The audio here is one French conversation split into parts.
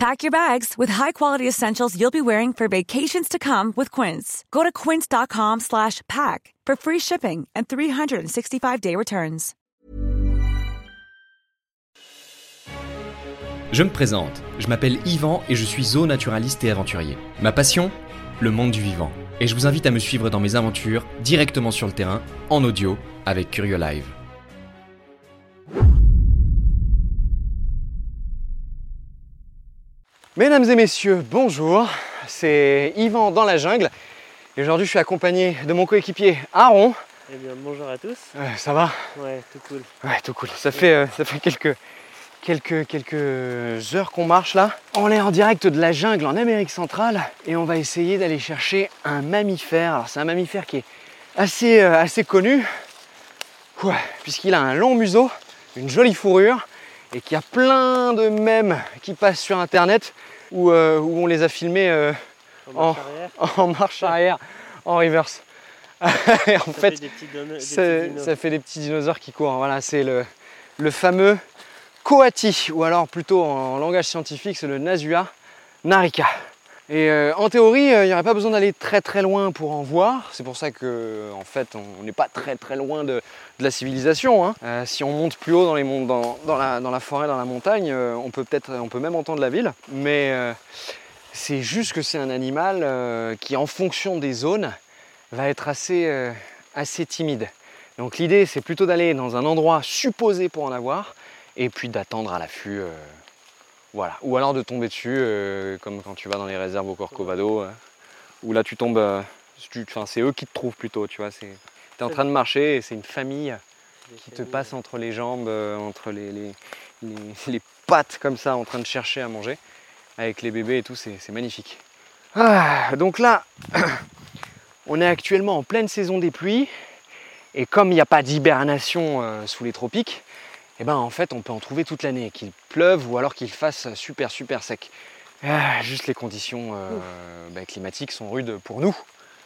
Pack your bags with high-quality essentials you'll be wearing for vacations to come with Quince. Go to quince.com slash pack for free shipping and 365-day returns. Je me présente, je m'appelle Yvan et je suis zoonaturaliste et aventurier. Ma passion Le monde du vivant. Et je vous invite à me suivre dans mes aventures directement sur le terrain, en audio, avec Curio Live. Mesdames et messieurs, bonjour, c'est Yvan dans la jungle et aujourd'hui je suis accompagné de mon coéquipier Aaron. Eh bien bonjour à tous. Euh, ça va? Ouais, tout cool. Ouais, tout cool. Ça fait, euh, ça fait quelques, quelques, quelques heures qu'on marche là. On est en direct de la jungle en Amérique centrale et on va essayer d'aller chercher un mammifère. Alors c'est un mammifère qui est assez, euh, assez connu Ouais, puisqu'il a un long museau, une jolie fourrure et qu'il y a plein de mèmes qui passent sur internet où, euh, où on les a filmés euh, En marche arrière. en marche arrière, en reverse. Et en Ça fait, des ça, ça fait des petits dinosaures qui courent. Voilà, c'est le, le fameux Coati, ou alors plutôt en langage scientifique, c'est le Nasua narica. Et euh, en théorie, euh, il n'y aurait pas besoin d'aller très très loin pour en voir. C'est pour ça que, en fait, on n'est pas très très loin de, la civilisation. hein. Euh, si on monte plus haut dans, la, dans la forêt, dans la montagne, on peut peut-être, on peut même entendre la ville. Mais c'est juste que c'est un animal qui, en fonction des zones, va être assez, assez timide. Donc l'idée, c'est plutôt d'aller dans un endroit supposé pour en avoir, et puis d'attendre à l'affût. Voilà. Ou alors de tomber dessus, euh, comme quand tu vas dans les réserves au Corcovado, euh, où là tu tombes. euh, c'est eux qui te trouvent plutôt, tu vois. Tu es en train de marcher et c'est une famille qui te passe entre les jambes, euh, entre les, les- les- les pattes comme ça, en train de chercher à manger, avec les bébés et tout, c'est c'est magnifique. Ah, donc là, on est actuellement en pleine saison des pluies, et comme il n'y a pas d'hibernation sous les tropiques, eh ben en fait on peut en trouver toute l'année, qu'il pleuve ou alors qu'il fasse super super sec. Ah, juste les conditions euh, bah, climatiques sont rudes pour nous,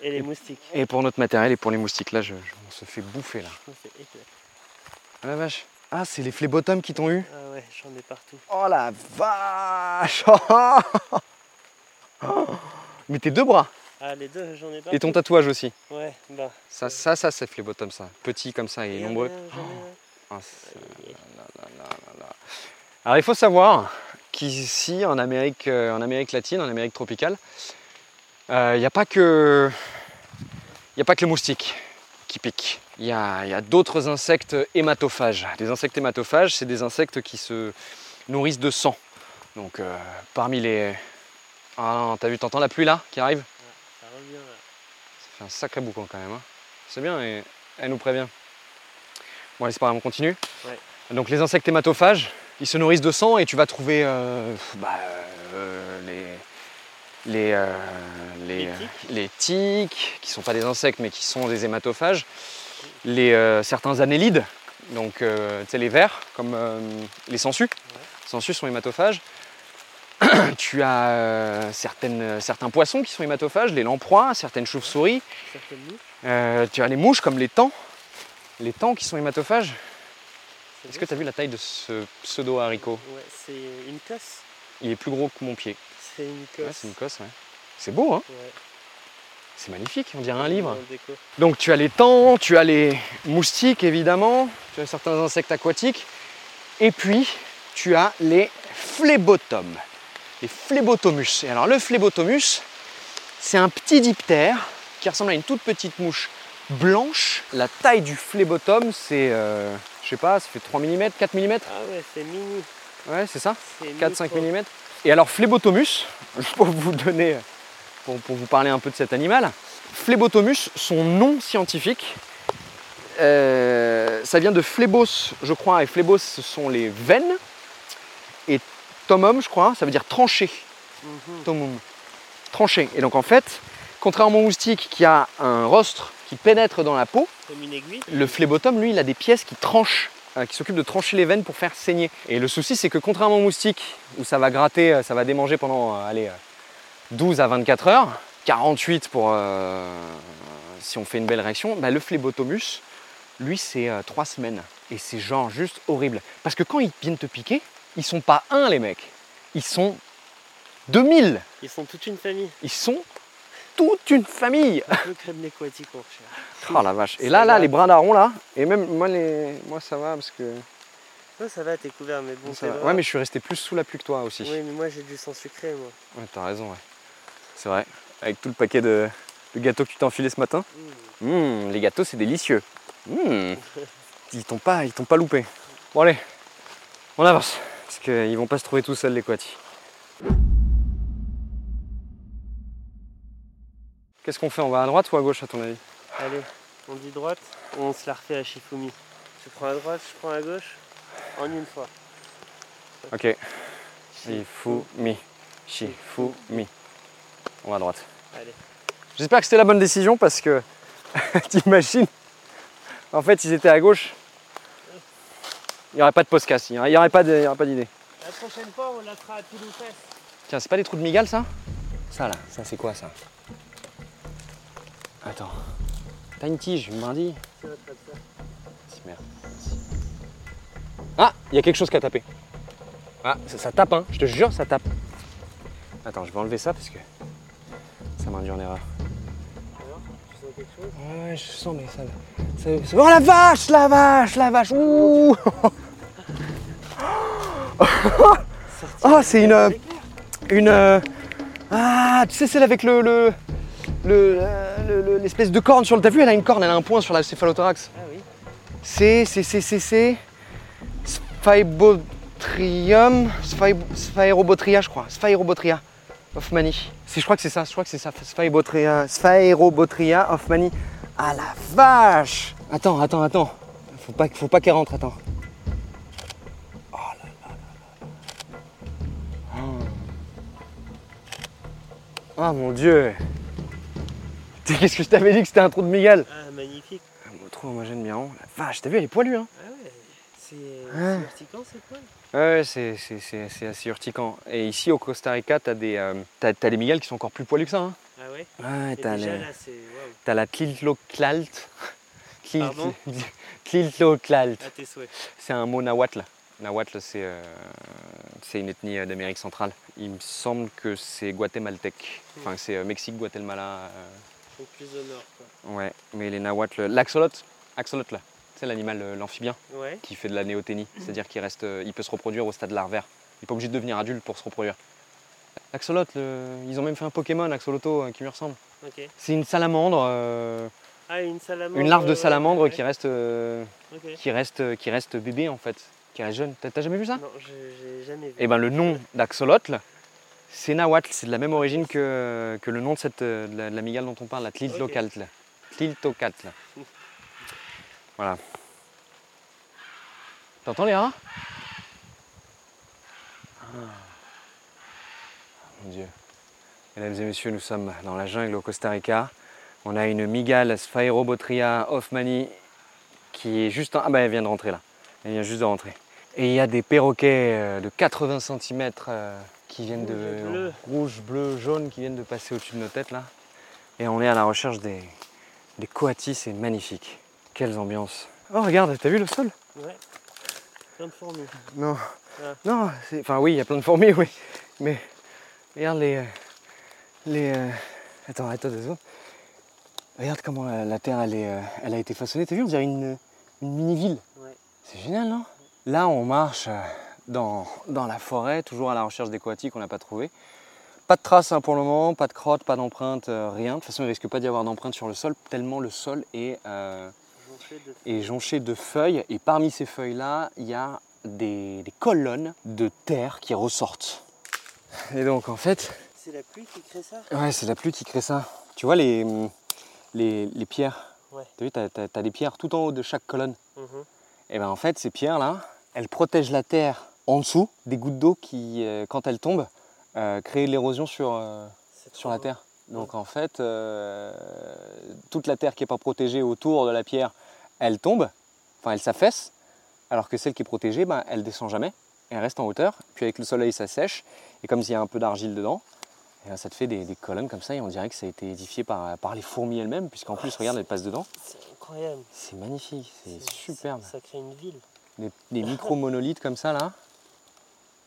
Et les moustiques. et pour notre matériel, et pour les moustiques. Là, je- je- on se fait bouffer là. Ah la vache. Ah, c'est les phlébotomes qui t'ont eu Ah ouais, j'en ai partout. Oh la vache Oh. Mais tes deux bras Ah les deux, j'en ai partout. et ton tatouage aussi. Ouais, bah. Ça, ça, ça c'est phlébotom ça. Petit comme ça et nombreux. ai Ah. Alors il faut savoir qu'ici en Amérique, euh, en Amérique latine, en Amérique tropicale, euh, il n'y a pas que il n'y a pas que le moustique qui pique. Il y a, d'autres insectes hématophages. Des insectes hématophages, c'est des insectes qui se nourrissent de sang. Donc euh, parmi les... Ah non, t'as vu, t'entends la pluie là qui arrive? Ça revient là. Ça fait un sacré boucan quand même. hein. C'est bien, et elle nous prévient. Bon, c'est pas grave, on continue. Ouais. Donc, les insectes hématophages, ils se nourrissent de sang et tu vas trouver euh, bah, euh, les, les, euh, les, Les tiques. les tiques, qui ne sont pas des insectes mais qui sont des hématophages. Les, certains annélides, donc tu sais, les vers, comme les sangsues. Les sangsues sont hématophages. tu as certaines, certains poissons qui sont hématophages, les lamproies, certaines chauves-souris. Tu as les mouches comme les tans, les tans qui sont hématophages. Est-ce que tu as vu la taille de ce pseudo-haricot Ouais, c'est une cosse. Il est plus gros que mon pied. C'est une Ouais, cosse. c'est une cosse, ouais. C'est beau, hein? Ouais. C'est magnifique, on dirait un livre. Donc tu as les tans, tu as les moustiques évidemment, tu as certains insectes aquatiques, et puis tu as les phlébotomes, les phlébotomus. Et alors le phlébotomus, c'est un petit diptère qui ressemble à une toute petite mouche blanche. La taille du phlébotome, c'est, euh, je sais pas, ça fait 3 mm, 4 mm Ah ouais, c'est mini. Ouais, c'est ça C'est 4-5 micro. mm. Et alors Phlébotomus, pour vous donner, pour, pour vous parler un peu de cet animal, Phlébotomus, son nom scientifique, euh, ça vient de phlébos, je crois, et phlébos ce sont les veines, et tomum, je crois, ça veut dire tranché, Mhm. tomum, tranché. Et donc en fait, contrairement au moustique qui a un rostre qui pénètrent dans la peau. Comme une aiguille. Le phlébotum, lui, il a des pièces qui tranchent, euh, qui s'occupent de trancher les veines pour faire saigner. Et le souci, c'est que contrairement au moustique, où ça va gratter, euh, ça va démanger pendant euh, allez, euh, 12 à 24 heures, 48 pour euh, si on fait une belle réaction, bah, le phlébotomus, lui, c'est 3 semaines. Et c'est genre juste horrible. Parce que quand ils viennent te piquer, ils sont pas un, les mecs. Ils sont 2000. Ils sont toute une famille. Ils sont toute une famille. Le crème aquatique, on recherche. Oh la vache. Et là, là, les brins d'Aron là, et même moi, les... moi ça va parce que. Toi, ça va, t'es couvert, mais bon, ça va. Ouais, mais je suis resté plus sous la pluie que toi aussi. Oui, mais moi, j'ai du sang sucré, moi. Ouais, t'as raison, ouais. C'est vrai. Avec tout le paquet de, de gâteaux que tu t'es enfilé ce matin. Mmh. Hum, les gâteaux, c'est délicieux. Hum. Ils t'ont pas, ils t'ont pas loupé. Bon allez, on avance. Parce qu'ils vont pas se trouver tout seuls les coatis. Qu'est-ce qu'on fait On va à droite ou à gauche à ton avis Allez, on dit droite, on se la refait à Shifumi. Tu prends à droite, je prends à gauche, en une fois. Ok. Shifumi. Shifumi. On va à droite. Allez. J'espère que c'était la bonne décision parce que t'imagines, en fait ils étaient à gauche. Il n'y aurait pas de podcast, il n'y aurait pas de- il y aurait pas d'idée. La prochaine fois, on la fera à tout fesses. Tiens, c'est pas des trous de migale ça? Ça là, ça c'est quoi ça? Attends. T'as une tige, une brindille. Si, merde. Ah, il y a quelque chose qui a tapé. Ah, ça, tape hein, je te jure, ça tape. Attends, je vais enlever ça parce que ça m'induit en erreur. Quelque chose Ouais, je sens, mais ça. ça- Oh la vache, la vache, la vache Ouh Oh, c'est une. euh, Une. euh, Ah, tu sais, celle avec le. le le- le- le- l'espèce de corne sur le. T'as vu, elle a une corne, elle a un point sur la céphalothorax. Ah oui. C'est. C'est. C'est. C'est. C'est. Sphaebotrium. Sphae- Sphaerobotria, je crois. Sphaerobotria Hoffmani. Si, je crois que c'est ça. Je crois que c'est ça. Sphaerobotria. Sphaerobotria Hoffmani. Ah la vache Attends, attends, attends. Faut pas, faut pas qu'elle rentre, attends. Oh là là là là. Oh. Mon dieu Qu'est-ce que je t'avais dit que c'était un trou de migale Ah, magnifique. ah, bon, Trop homogène bien. La vache, t'as vu, elle est poilue hein Ah ouais, c'est c'est urticant, c'est quoi Ouais, c'est, assez urticant. Et ici au Costa Rica, t'as des, euh, t'as, t'as des migales qui sont encore plus poilus que ça. Hein Ah ouais ouais, t'as, les- t'as la Tliltloclalt. Tliltloclalt. À tes souhaits. C'est un mot nahuatl. Nahuatl, c'est, euh, une ethnie euh, d'Amérique centrale. Il me semble que c'est guatémaltèque. Enfin, c'est euh, Mexique, Guatemala. Donc plus au nord, quoi. ouais, mais les nahuatl. L'axolotl, axolotl, c'est l'animal, euh, l'amphibien, Ouais. qui fait de la néoténie. C'est-à-dire qu'il reste, euh, il peut se reproduire au stade larvaire. Il n'est pas obligé de devenir adulte pour se reproduire. L'axolotl, euh, ils ont même fait un Pokémon, Axoloto, euh, qui me ressemble. C'est une salamandre, euh, Ah, une salamandre. une larve de salamandre ouais, qui reste, euh, qui reste, qui reste bébé en fait, qui reste jeune. T'as jamais vu ça? Non, je- j'ai jamais vu. Et ben le nom d'Axolotl, c'est Nahuatl, c'est de la même origine que, que le nom de, cette, euh, de la, de la migale dont on parle, la. Tliltocatl. Voilà. T'entends les rats Ah. Mon Dieu. Mesdames et messieurs, nous sommes dans la jungle au Costa Rica. On a une migale Sphaerobotria hoffmani qui est juste en... Ah ben elle vient de rentrer là. Elle vient juste de rentrer. Et il y a des perroquets euh, de 80 cm qui viennent de. Rouge, bleu. rouge, bleu, jaune qui viennent de passer au-dessus de nos têtes là. Et on est à la recherche des, des coatis, c'est magnifique. Quelles ambiances. Oh regarde, t'as vu le sol? Ouais. Plein de fourmis. Non. Ah. Non, c'est- enfin oui, il y a plein de fourmis, oui. Mais regarde les. euh, les euh, Attends, arrête-toi deux secondes. Regarde comment la, la terre elle, est, euh, elle a été façonnée. T'as vu, on dirait une, une mini-ville. Ouais. C'est génial, non? Là, on marche dans, dans la forêt, toujours à la recherche des coatis qu'on n'a pas trouvés. Pas de traces hein, pour le moment, pas de crottes, pas d'empreintes, euh, rien. De toute façon, il risque pas d'y avoir d'empreintes sur le sol, tellement le sol est, euh, Jonché de est jonché de feuilles. Et parmi ces feuilles-là, il y a des, des colonnes de terre qui ressortent. Et donc, en fait, C'est la pluie qui crée ça? ouais, c'est la pluie qui crée ça. Tu vois les, les, les pierres Ouais. T'as vu, t'as, t'as- t'as des pierres tout en haut de chaque colonne. Mhm. Et bien en fait, ces pierres-là, elles protègent la terre en dessous des gouttes d'eau qui, euh, quand elles tombent, euh, créent de l'érosion sur, euh, sur la terre. Donc en fait, toute la terre qui n'est pas protégée autour de la pierre, elle tombe, enfin elle s'affaisse, alors que celle qui est protégée, ben, elle descend jamais, elle reste en hauteur, puis avec le soleil ça sèche, et comme s'il y a un peu d'argile dedans, et ben, ça te fait des, des colonnes comme ça, et on dirait que ça a été édifié par, par les fourmis elles-mêmes, puisqu'en plus, regarde, elles passent dedans. C'est incroyable. C'est magnifique, c'est superbe. Ça crée une ville. Des, des micro-monolithes comme ça là.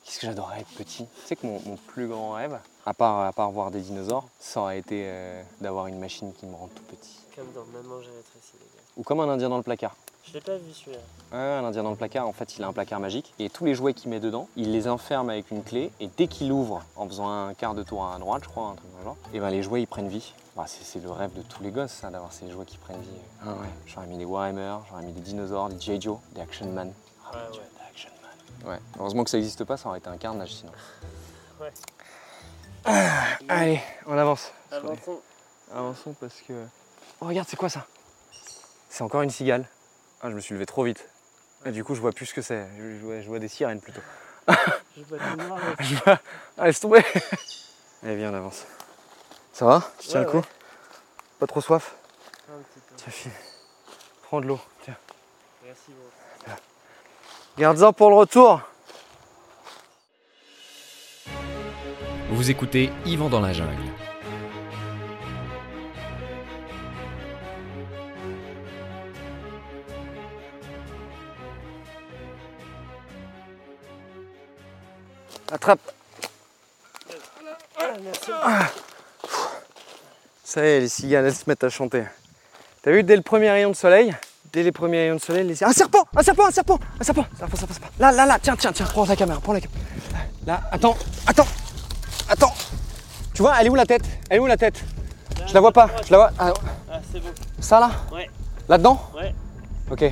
Qu'est-ce que j'adorerais être petit? Tu sais que mon, mon plus grand rêve, à part, à part voir des dinosaures, ça aurait été euh, d'avoir une machine qui me rend tout petit. Comme dans Maman, j'ai rétréci, les gars. Ou comme un indien dans le placard. Je l'ai pas vu celui-là. Ouais, un indien dans le placard, en fait, il a un placard magique. Et tous les jouets qu'il met dedans, il les enferme avec une clé. Et dès qu'il ouvre, en faisant un quart de tour à droite, je crois, un truc dans le genre, et ben les jouets, ils prennent vie. Bah, c'est le rêve de tous les gosses, ça, d'avoir ces jouets qui prennent vie. Ah ouais. J'aurais mis des Warhammer, j'aurais mis des dinosaures, des G.I. Joe, des Action Man. Ah, Ouais, ouais. Des. Ouais. Heureusement que ça n'existe pas, ça aurait été un carnage sinon. Ouais. Allez, on avance. Avançons. Avançons parce que. Oh, regarde, c'est quoi ça? C'est encore une cigale. Ah, je me suis levé trop vite. Et du coup, je vois plus ce que c'est. Je, je vois, je vois des sirènes plutôt. Je vois tout noir. mais- Je vois. Ah, laisse tomber Allez, viens, on avance. Ça va? Tu tiens Ouais, le coup? ouais. Pas trop soif? Un petit peu. Tiens, file. Prends de l'eau. Tiens. Merci, gros. Garde-en pour le retour. Vous écoutez Yvan dans la jungle. Attrape. Ça y est, les cigales, elles se mettent à chanter. T'as vu, dès le premier rayon de soleil, dès les premiers rayons de soleil, les Un serpent Un serpent Un serpent Un serpent Serpent, serpent, serpent. Là, là, là, tiens, tiens, tiens, prends la caméra, prends la caméra. Là, attends, attends, attends. Tu vois, elle est où la tête? Elle est où la tête? Je la vois pas, je la vois. Ah, Ah, c'est bon. ça là? Ouais. Là-dedans? Ouais. Ok.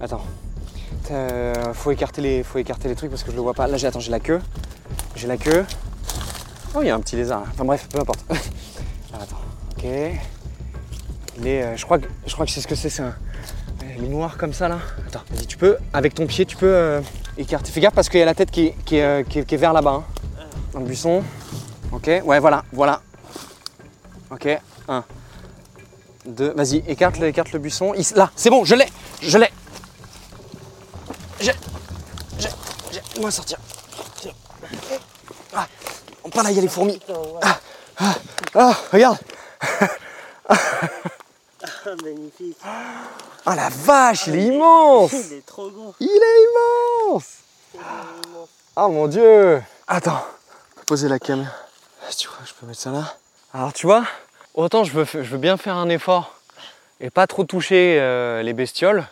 Attends. Euh, faut écarter les, faut écarter les trucs parce que je le vois pas. Là, j'ai, attends, j'ai la queue. J'ai la queue. Oh, il y a un petit lézard. là. Enfin bref, peu importe. Attends. Ok. Il est, euh, je crois que, je crois que c'est ce que c'est. C'est un, il est noir comme ça là. Attends. Vas-y, tu peux, avec ton pied, tu peux euh, écarter. Fais gaffe parce qu'il y a la tête qui est, euh, qui qui vers là-bas. hein. Dans le buisson. Ok. Ouais, voilà, voilà. Ok. Un. Deux. Vas-y, écarte le, écarte le buisson. Là, c'est bon, je l'ai, je l'ai. J'ai, j'ai, j'ai. Moi sortir. Ah, par là, il y a les fourmis. Putain, ouais. Ah, regarde. Ah, magnifique. Ah la vache, il est immense. Il est trop gros. Il est immense. Ah mon dieu. Attends, je peux poser la caméra. Tu vois, je peux mettre ça là? Alors tu vois, autant je veux, fa- je veux bien faire un effort et pas trop toucher euh, les bestioles.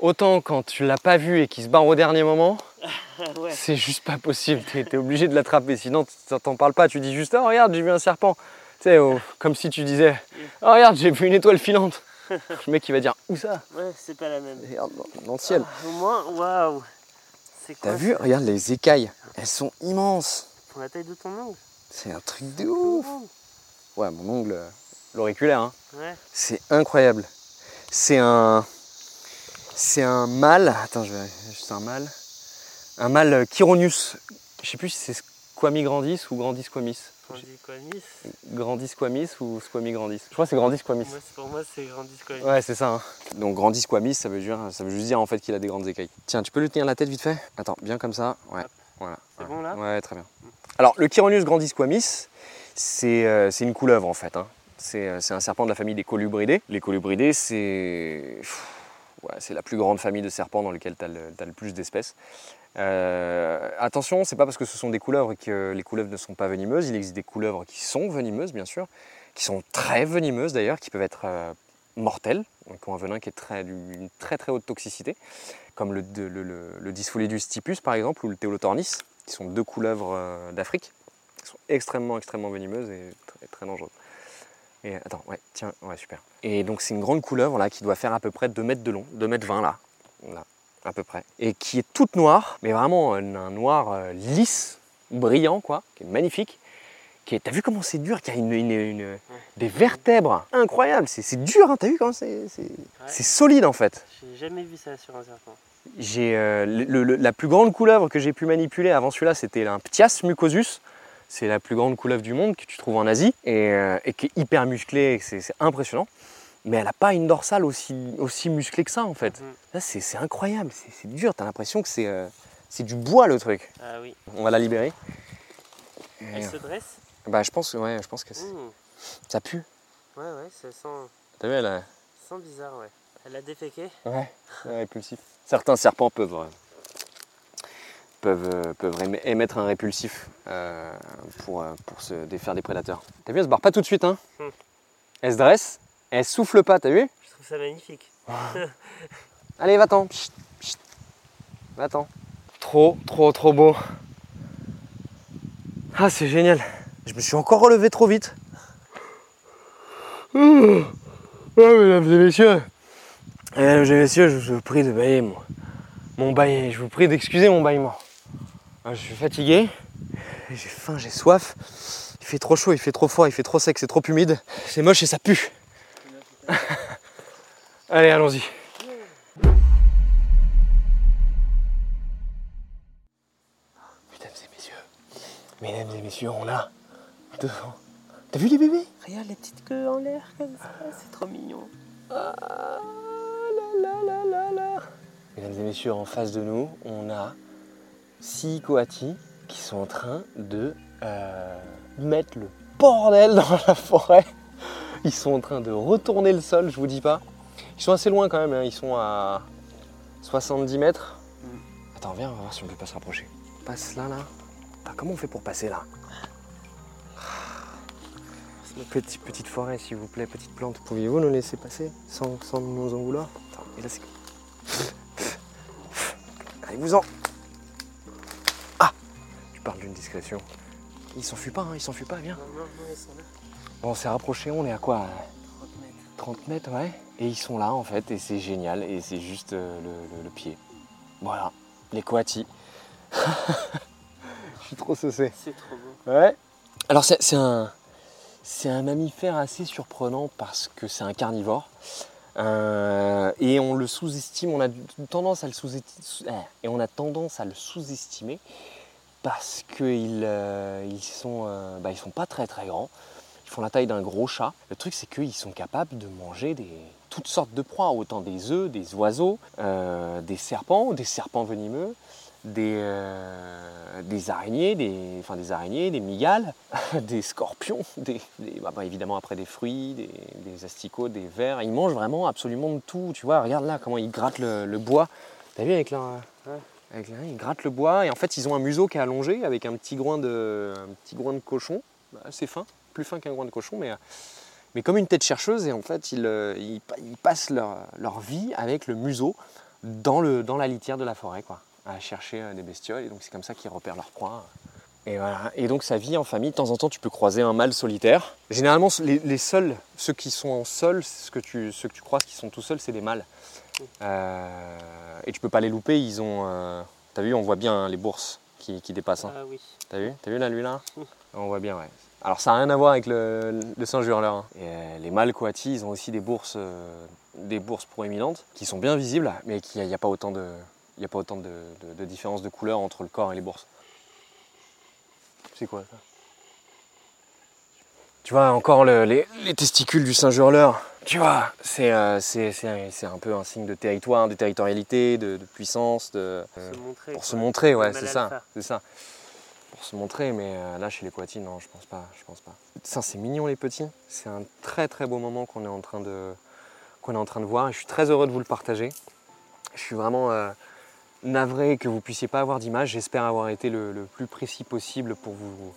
Autant quand tu l'as pas vu et qu'il se barre au dernier moment, Ah, ouais. c'est juste pas possible. T'es es obligé de l'attraper, sinon tu t'en parles pas. Tu dis juste, ah regarde, j'ai vu un serpent. Sais, oh, comme si tu disais, ah regarde, j'ai vu une étoile filante. Le mec il va dire, où ça? Ouais, c'est pas la même. Regarde dans- dans le ciel. Ah, au moins, waouh. C'est quoi T'as vu Regarde les écailles, elles sont immenses. Pour la taille de ton ongle C'est un truc de ouf. Ouais, mon ongle, euh, l'auriculaire, hein. Ouais. c'est incroyable. C'est un, c'est un mâle. Attends, je vais juste un mâle. Un mâle euh, Chironius. Je sais plus si c'est Squami grandis ou Grandis squamis. Grandis squamis ou Squami grandis? Je crois que c'est Grandis squamis. Moi, Pour moi, c'est grandi quoi. Ouais, c'est ça. hein. Donc Grandis squamis, ça veut dire, ça veut juste dire en fait qu'il a des grandes écailles. Tiens, tu peux lui tenir la tête vite fait? Attends, bien comme ça. Ouais. Voilà. C'est Ouais. bon, là? Ouais, très bien. Alors, le Chironius grandis squamis, c'est euh, c'est une couleuvre en fait. hein. C'est euh, c'est un serpent de la famille des colubridés. Les colubridés, c'est ouais, c'est la plus grande famille de serpents dans lesquels tu as, le plus d'espèces. Euh, attention, c'est pas parce que ce sont des couleuvres que les couleuvres ne sont pas venimeuses. Il existe des couleuvres qui sont venimeuses, bien sûr, qui sont très venimeuses d'ailleurs, qui peuvent être euh, mortelles, donc qui ont un venin qui est très- d'une très très haute toxicité, comme le, le, le, le par exemple, ou le Théolotornis, qui sont deux couleuvres euh, d'Afrique, qui sont extrêmement extrêmement venimeuses et très, dangereuses. Et attends, ouais, tiens, ouais, super. Et donc c'est une grande couleuvre là qui doit faire à peu près 2 mètres de long, 2 mètres 20 là, là, à peu près. Et qui est toute noire, mais vraiment un, un noir euh, lisse, brillant quoi, qui est magnifique. Qui est- T'as vu comment c'est dur, qui a une, une- une- des vertèbres incroyables, c'est c'est dur, hein, t'as vu comment c'est c'est- c'est solide en fait. J'ai jamais vu ça sur un serpent. J'ai euh, le- le- la plus grande couleuvre que j'ai pu manipuler avant celui-là, c'était un Ptias mucosus. C'est la plus grande couleuvre du monde que tu trouves en Asie et, euh, et qui est hyper musclée, c'est impressionnant. Mais elle n'a pas une dorsale aussi, aussi musclée que ça en fait. Mhm. Là, c'est incroyable, c'est dur, t'as l'impression que c'est euh, c'est du bois le truc. Ah oui. On va la libérer. Et, Elle se dresse? bah, je pense, que- ouais, je pense que c'est- Mmh. ça pue. Ouais, ouais, ça sent, T'as vu, elle a- ça sent bizarre, ouais. Elle a déféqué Ouais, ouais, répulsif. Certains serpents peuvent, euh, peuvent, euh, peuvent éme- émettre un répulsif euh, pour, euh, pour se défaire des prédateurs. T'as vu, elle se barre pas tout de suite. Hein Hmm. Elle se dresse, elle souffle pas, t'as vu Je trouve ça magnifique. Allez, va-t'en. Va-t'en. Trop, trop, trop beau. Ah, c'est génial. Je me suis encore relevé trop vite. Ah, mesdames et messieurs. Mesdames et messieurs, je vous prie de bailler mon, mon bail. Je vous prie d'excuser mon bâillement. Ah, Je suis fatigué. J'ai faim, j'ai soif. Il fait trop chaud, il fait trop froid, il fait trop sec, c'est trop humide. C'est moche et ça pue. Allez, allons-y. Mesdames et messieurs, mesdames et messieurs, on a devant. T'as vu les bébés? Regarde les petites queues en l'air comme ça, c'est trop mignon. Ah là là là là là. Mesdames et messieurs, en face de nous, on a six coatis qui sont en train de euh, mettre le bordel dans la forêt. Ils sont en train de retourner le sol, je vous dis pas. Ils sont assez loin quand même, hein, ils sont à 70 mètres. Attends, viens, on va voir si on peut pas se rapprocher. Passe là, là. Ah, comment on fait pour passer là? Petite, petite forêt, s'il vous plaît, petite plante. Pouviez-vous nous laisser passer sans, sans nous en vouloir? Attends, et là c'est. Allez-vous-en Ah Tu parles d'une discrétion. Il s'enfuit pas, hein, il s'enfuit pas, viens. Non, non, non, ils sont là. Bon, on s'est rapproché, on est à quoi 30 mètres. 30 mètres, ouais. Et ils sont là en fait, et c'est génial, et c'est juste euh, le, le- le pied. Voilà, les coatis. Je suis trop saucé. C'est trop beau. Ouais. Alors c'est un, c'est un mammifère assez surprenant parce que c'est un carnivore. Euh, et on le sous-estime, on a tendance à le sous-estimer, et on a tendance à le sous-estimer parce qu'ils euh, ils sont, euh, bah, ils sont pas très très grands. Ils font la taille d'un gros chat. Le truc c'est qu'ils sont capables de manger toutes sortes de proies, autant des œufs, des oiseaux, euh, des serpents, des serpents venimeux, des, euh, des araignées, des, enfin des araignées, des migales, des scorpions, des, bah, bah, évidemment après des fruits, des, asticots, des vers. Ils mangent vraiment absolument de tout. Tu vois, regarde là comment ils grattent le, bois. T'as vu avec leur, Ouais. avec ils grattent le bois et en fait ils ont un museau qui est allongé avec un petit groin de, un petit groin de cochon, Bah, assez fin, plus fin qu'un groin de cochon, mais mais comme une tête chercheuse et en fait ils, euh, ils pa- ils passent leur, leur vie avec le museau dans, le, dans la litière de la forêt quoi, à chercher euh, des bestioles et donc c'est comme ça qu'ils repèrent leur proie. Et voilà. Et donc ça vit en famille. De temps en temps, tu peux croiser un mâle solitaire. Généralement, les, les seuls, ceux qui sont en sol, ce que tu, ceux que tu croises qui sont tout seuls, c'est des mâles. Euh, et tu peux pas les louper. Ils ont, euh, t'as vu, on voit bien hein, les bourses qui, qui dépassent. hein. Ah oui. T'as vu T'as vu là, lui là? On voit bien, ouais. Alors ça n'a rien à voir avec le, le singe hurleur. hein. Euh, les mâles coatis, ils ont aussi des bourses, euh, des bourses proéminentes qui sont bien visibles, mais il n'y a, pas autant de, y a pas autant de, de- de différence de couleur entre le corps et les bourses. C'est quoi ça? Tu vois, encore le- les, les testicules du singe hurleur. Tu vois, c'est euh, c'est- un, peu un signe de territoire, de territorialité, de, puissance, de, se montrer. pour se montrer, ouais, c'est ça, c'est ça. Pour se montrer, mais euh, là chez les Coatis, non, je pense pas, je pense pas. Ça, c'est mignon les petits. C'est un très très beau moment qu'on est en train de voir. Et je suis très heureux de vous le partager. Je suis vraiment euh, navré que vous puissiez pas avoir d'image. J'espère avoir été le, plus précis possible pour vous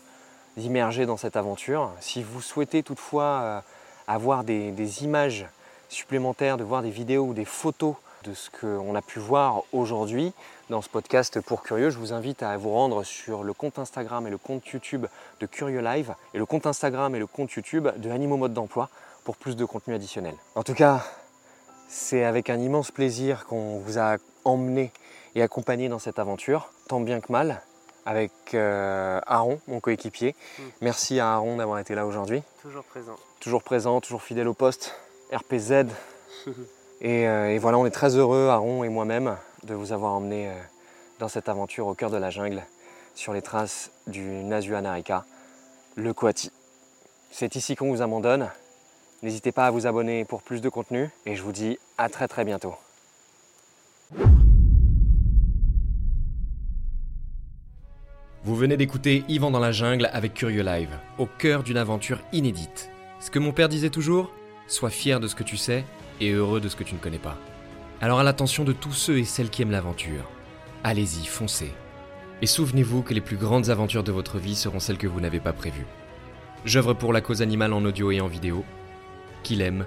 immerger dans cette aventure. Si vous souhaitez toutefois euh, avoir des images supplémentaires, de voir des vidéos ou des photos de ce qu'on a pu voir aujourd'hui dans ce podcast pour curieux, je vous invite à vous rendre sur le compte Instagram et le compte YouTube de Curieux Live et le compte Instagram et le compte YouTube de Animaux Mode d'Emploi pour plus de contenu additionnel. En tout cas, c'est avec un immense plaisir qu'on vous a emmené et accompagné dans cette aventure, tant bien que mal, avec euh, Aaron, mon coéquipier. Mm. Merci à Aaron d'avoir été là aujourd'hui Toujours présent. toujours présent, toujours fidèle au poste, RPZ. et, euh, et voilà, on est très heureux, Aaron et moi-même, de vous avoir emmené euh, dans cette aventure au cœur de la jungle, sur les traces du Nasua Narika, le Coati. C'est ici qu'on vous abandonne. N'hésitez pas à vous abonner pour plus de contenu et je vous dis à très très bientôt. Vous venez d'écouter Yvan dans la jungle avec Curieux Live, au cœur d'une aventure inédite. Ce que mon père disait toujours, sois fier de ce que tu sais et heureux de ce que tu ne connais pas. Alors à l'attention de tous ceux et celles qui aiment l'aventure, allez-y, foncez. Et souvenez-vous que les plus grandes aventures de votre vie seront celles que vous n'avez pas prévues. J'œuvre pour la cause animale en audio et en vidéo. Qu'il aime,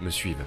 me suive.